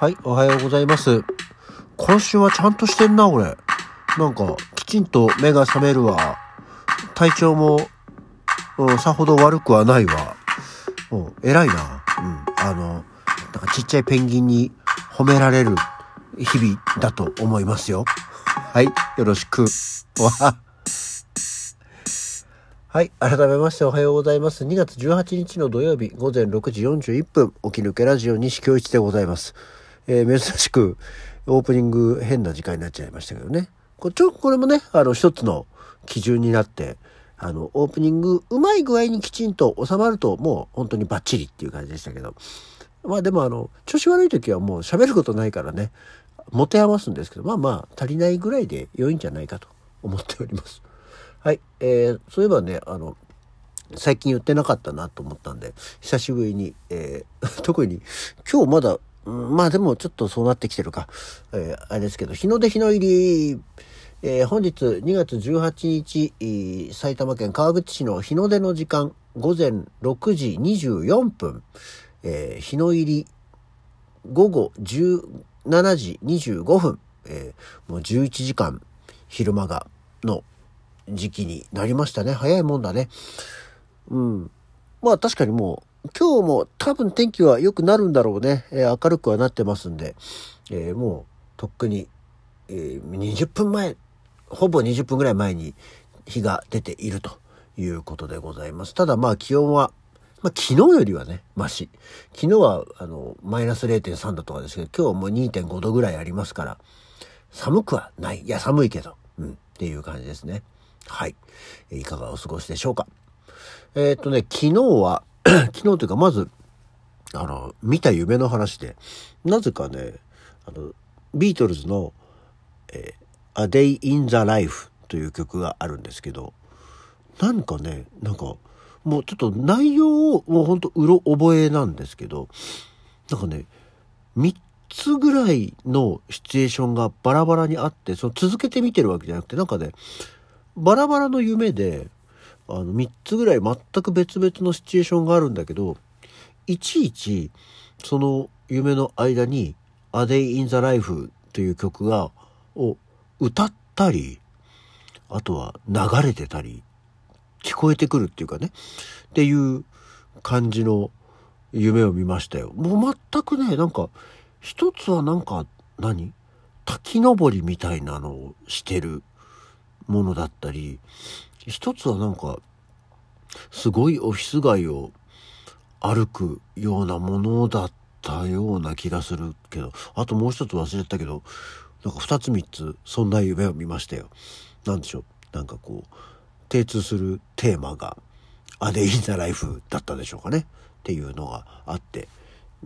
はい、おはようございます。今週はちゃんとしてんな、俺。なんか、きちんと目が覚めるわ。体調も、うん、さほど悪くはないわ。うん、偉いな。うん、あの、なんかちっちゃいペンギンに褒められる日々だと思いますよ。はい、よろしく。わ。はい。改めましておはようございます。2月18日の土曜日午前6時41分、起き抜けラジオ西京一でございます。えー珍しくオープニング変な時間になっちゃいましたけどね。こちょこれもね、あの、一つの基準になって、あの、オープニングうまい具合にきちんと収まると、もう本当にバッチリっていう感じでしたけど。まあでもあの、調子悪い時はもう喋ることないからね、持て余すんですけど、まあまあ足りないぐらいで良いんじゃないかと思っております。はい。えー、そういえばね、あの、最近言ってなかったなと思ったんで、久しぶりに、えー 特に今日まだ、うんまあでもちょっとそうなってきてるか、えーあれですけど、日の出日の入り、えー本日2月18日、埼玉県川口市の日の出の時間、午前6時24分、えー日の入り午後17時25分、えーもう11時間昼間がの時期になりましたね。早いもんだね。うん。まあ確かにもう、今日も多分天気は良くなるんだろうね。えー明るくはなってますんで、えーもうとっくに、えー20分前、ほぼ20分ぐらい前に日が出ているということでございます。ただまあ気温は、まあ昨日よりはね、マシ。昨日はあの、マイナス0.3度とかですけど、今日はもう2.5度ぐらいありますから、寒くはない。いや、寒いけど。うん。っていう感じですね。はい。いかがお過ごしでしょうか。えーっとね、昨日は、昨日というか、まず、あの、見た夢の話で、なぜかね、あの、ビートルズの、えー A Day in the Life という曲があるんですけど、なんかね、なんか、もうちょっと内容を、もうほんとうろ覚えなんですけど、なんかね、3つぐらいのシチュエーションがバラバラにあって、その続けて見てるわけじゃなくて、なんかね、バラバラの夢で、あの、3つぐらい全く別々のシチュエーションがあるんだけど、いちいち、その夢の間に、A Day in the Life という曲が、を歌ったり、あとは流れてたり、聞こえてくるっていうかね、っていう感じの夢を見ましたよ。もう全くね、なんか、一つはなんか、何？滝登りみたいなのをしてるものだったり、一つはなんか、すごいオフィス街を歩くようなものだったような気がするけど、あともう一つ忘れてたけど、なんか二つ三つ、そんな夢を見ましたよ。なんでしょう？なんかこう、精通するテーマが、アデインザライフだったでしょうかね？っていうのがあって、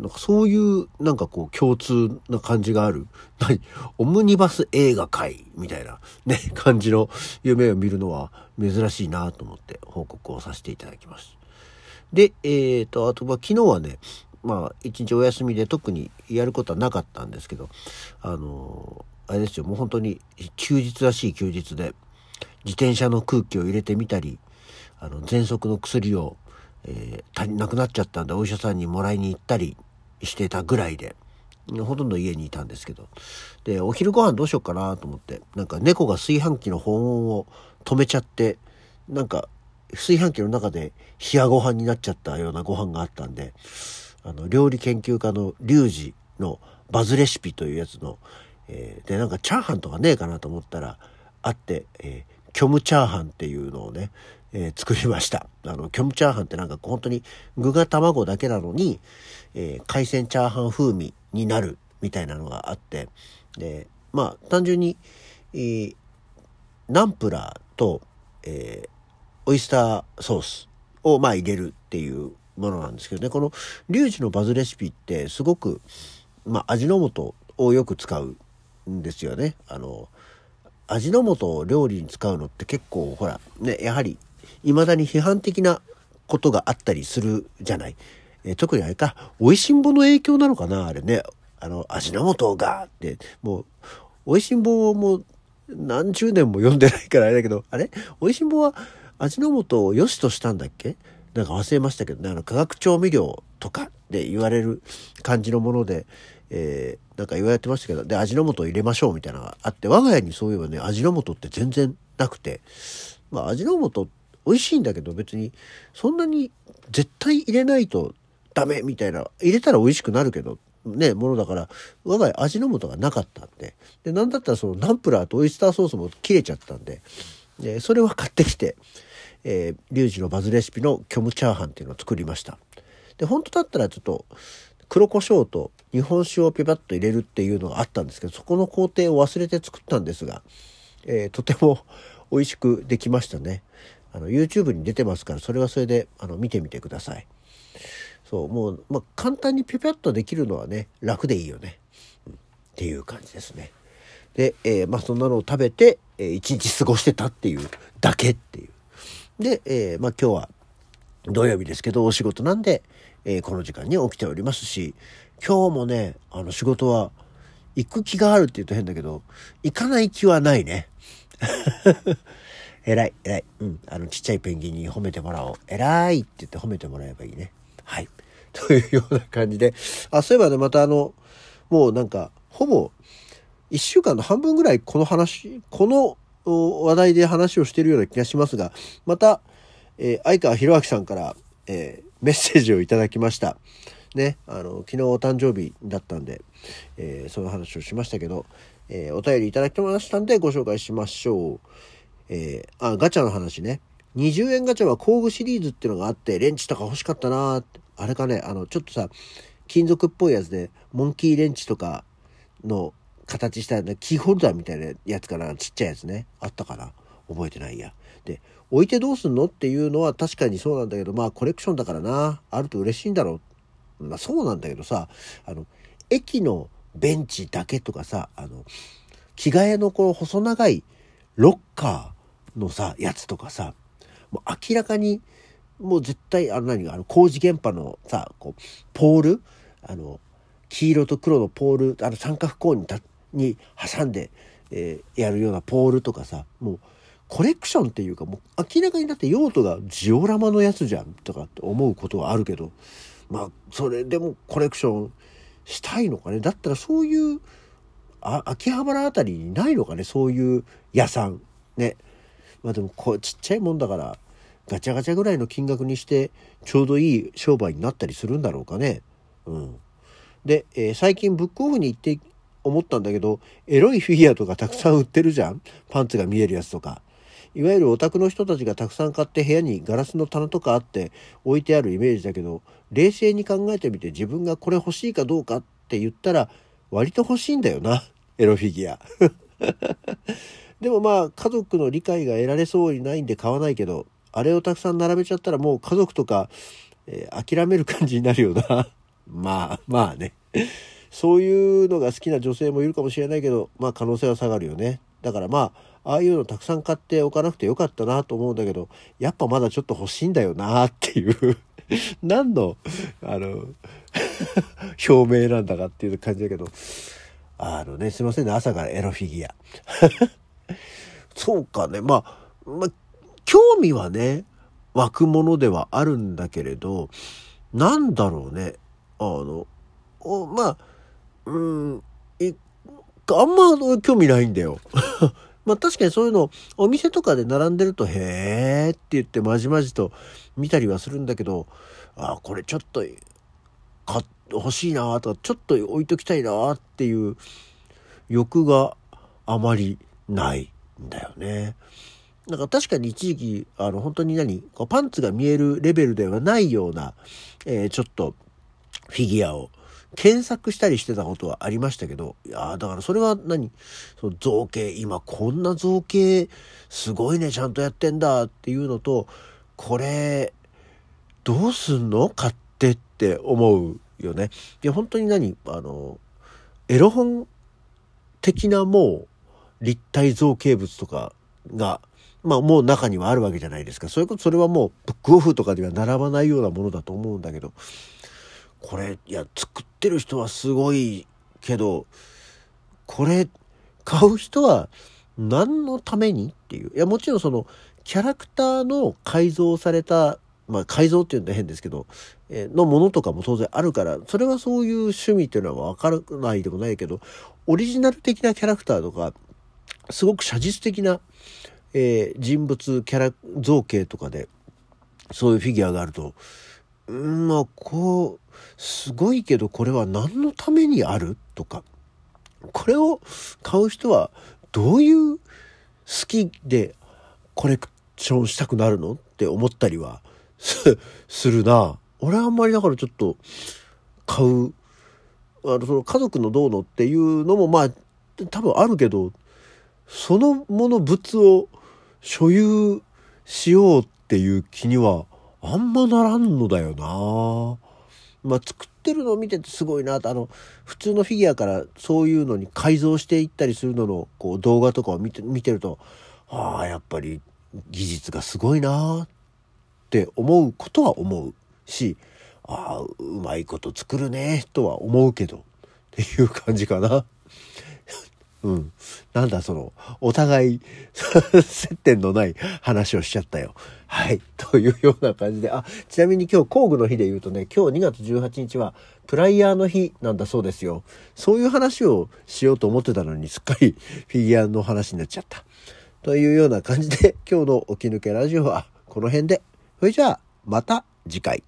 なんかそういう、なんかこう、共通な感じがある。何オムニバス映画界みたいな、ね、感じの夢を見るのは珍しいなと思って報告をさせていただきます。で、えっ、と、あと、まあ、昨日はね、まあ、一日お休みで特にやることはなかったんですけど、あのーあれですよ、もう本当に休日らしい休日で、自転車の空気を入れてみたり、あの、喘息の薬を、えー足りなくなっちゃったんで、お医者さんにもらいに行ったりしてたぐらいで、ほとんど家にいたんですけど。で、お昼ご飯どうしようかなと思って、なんか猫が炊飯器の保温を止めちゃって、なんか炊飯器の中で冷やご飯になっちゃったようなご飯があったんで、あの、料理研究家のリュウジのバズレシピというやつの、えーで、なんかチャーハンとかねえかなと思ったら、あって、えー虚無チャーハンっていうのをね、えー作りました。あの、虚無チャーハンってなんか本当に具が卵だけなのに、えー海鮮チャーハン風味になるみたいなのがあって、で、まあ、単純に、えーナンプラーと、えーオイスターソースをまあ入れるっていうものなんですけどね、このリュウジのバズレシピってすごく、まあ味の素をよく使うんですよね。あの、味の素を料理に使うのって結構ほら、ね、やはり未だに批判的なことがあったりするじゃない。えー特にあれか、美味しんぼの影響なのかなあれね。あの、味の素がって、もう、美味しんぼも何十年も読んでないからあれだけど、あれ？美味しんぼは味の素を良しとしたんだっけ？なんか忘れましたけどね、あの化学調味料とかで言われる感じのもので、えー、なんか言われてましたけど、で、味の素を入れましょうみたいなのがあって、我が家にそういえばね、味の素って全然なくて、まあ味の素美味しいんだけど別にそんなに絶対入れないとダメみたいな、入れたら美味しくなるけど、ね、ものだから、我が家味の素がなかったんで、で、なんだったらそのナンプラーとオイスターソースも切れちゃったんで、で、それは買ってきて、えー、リュウジのバズレシピの虚無チャーハンっていうのを作りました。で、本当だったらちょっと、黒胡椒と日本酒をピパッと入れるっていうのがあったんですけど、そこの工程を忘れて作ったんですが、えー、とても 美味しくできましたね。あの、YouTube に出てますから、それはそれで、あの、見てみてください。そう、もう、まあ、簡単にピピャッとできるのはね、楽でいいよね。うん、っていう感じですね。で、えー、まあ、そんなのを食べて、えー、一日過ごしてたっていうだけっていう。で、えー、まあ、今日は土曜日ですけど、お仕事なんで、えー、この時間に起きておりますし、今日もね、あの仕事は行く気があるって言うと変だけど、行かない気はないね。偉い、偉い。うん。あの、ちっちゃいペンギンに褒めてもらおう。偉いって言って褒めてもらえばいいね。はい。というような感じで。あ、そういえばね、またあの、もうなんか、ほぼ、一週間の半分ぐらいこの話、この話題で話をしてるような気がしますが、また、えー、相川博明さんから、えー、メッセージをいただきました。ね、あの、昨日お誕生日だったんで、えー、その話をしましたけど、えー、お便りいただきましたんでご紹介しましょう。えー、あ、ガチャの話ね。20円ガチャは工具シリーズっていうのがあって、レンチとか欲しかったなあれかね、あの、ちょっとさ、金属っぽいやつで、モンキーレンチとかの形した、キーホルダーみたいなやつかな、ちっちゃいやつね。あったかな覚えてないや。で、置いてどうすんのっていうのは確かにそうなんだけど、まあコレクションだからな、あると嬉しいんだろう。まあそうなんだけどさ、あの、駅のベンチだけとかさ、あの、着替えのこの細長いロッカーのさ、やつとかさ、もう明らかに、もう絶対、あの何、あの工事現場のさ、こう、ポール、あの、黄色と黒のポール、あの三角コーンにたに挟んで、えー、やるようなポールとかさ、もう、コレクションっていうかもう明らかにだって用途がジオラマのやつじゃんとかって思うことはあるけどまあそれでもコレクションしたいのかね？だったらそういうあ秋葉原あたりにないのかね？そういう屋さんね。まあでもこうちっちゃいもんだからガチャガチャぐらいの金額にしてちょうどいい商売になったりするんだろうかね？うん。で、えー、最近ブックオフに行って思ったんだけどエロいフィギュアとかたくさん売ってるじゃん？パンツが見えるやつとか。いわゆるオタクの人たちがたくさん買って部屋にガラスの棚とかあって置いてあるイメージだけど冷静に考えてみて自分がこれ欲しいかどうかって言ったら割と欲しいんだよなエロフィギュアでもまあ家族の理解が得られそうにないんで買わないけどあれをたくさん並べちゃったらもう家族とか、えー、諦める感じになるよな。まあまあね。そういうのが好きな女性もいるかもしれないけどまあ可能性は下がるよね。だからまあああいうのたくさん買っておかなくてよかったなと思うんだけど、やっぱまだちょっと欲しいんだよなっていう 何の、あの 表明なんだかっていう感じだけど、あのね、すいませんね、朝からエロフィギュア。そうかね、まあ、まあ、興味はね、湧くものではあるんだけれど、なんだろうね、あの、まあ、うん、あんま興味ないんだよ。まあ確かにそういうのお店とかで並んでるとへーって言ってまじまじと見たりはするんだけど、あこれちょっと買欲しいなとか、ちょっと置いときたいなっていう欲があまりないんだよね。なんか確かに一時期、あの本当に何？パンツが見えるレベルではないような、えー、ちょっとフィギュアを検索したりしてたことはありましたけど、いやだからそれは何？その造形、今こんな造形すごいね、ちゃんとやってんだっていうのと、これ、どうすんの買ってって思うよね。いや、本当に何？あの、エロ本的なもう立体造形物とかが、まあもう中にはあるわけじゃないですか。そういうこと、それはもうブックオフとかでは並ばないようなものだと思うんだけど、これ、いや、作っててる人はすごいけど、これ、買う人は何のためにっていう。いや、もちろんその、キャラクターの改造されたまあ改造っていうんで変ですけど、え、のものとかも当然あるから、それはそういう趣味っていうのはわからないでもないけど、オリジナル的なキャラクターとか、すごく写実的な、えー、人物、キャラ、造形とかで、そういうフィギュアがあると、ん、まあ、こう、すごいけどこれは何のためにある？とか、これを買う人はどういう好きでコレクションしたくなるの？って思ったりはするな。俺はあんまりだからちょっと買う、あの、その家族のどうのっていうのもまあ多分あるけど、そのもの物を所有しようっていう気にはあんまならんのだよな。まあ、作ってるのを見ててすごいなと、あの、普通のフィギュアからそういうのに改造していったりするのの、こう、動画とかを見て、見てると、ああ、やっぱり技術がすごいなって思うことは思うし、ああ、うまいこと作るね、とは思うけど、っていう感じかな。うん。なんだその、お互い 接点のない話をしちゃったよ。はい。というような感じで、あ、ちなみに今日工具の日で言うとね、今日2月18日はプライヤーの日なんだそうですよ。そういう話をしようと思ってたのに、すっかり フィギュアの話になっちゃった。というような感じで、今日の起き抜けラジオはこの辺で。それじゃあ、また次回。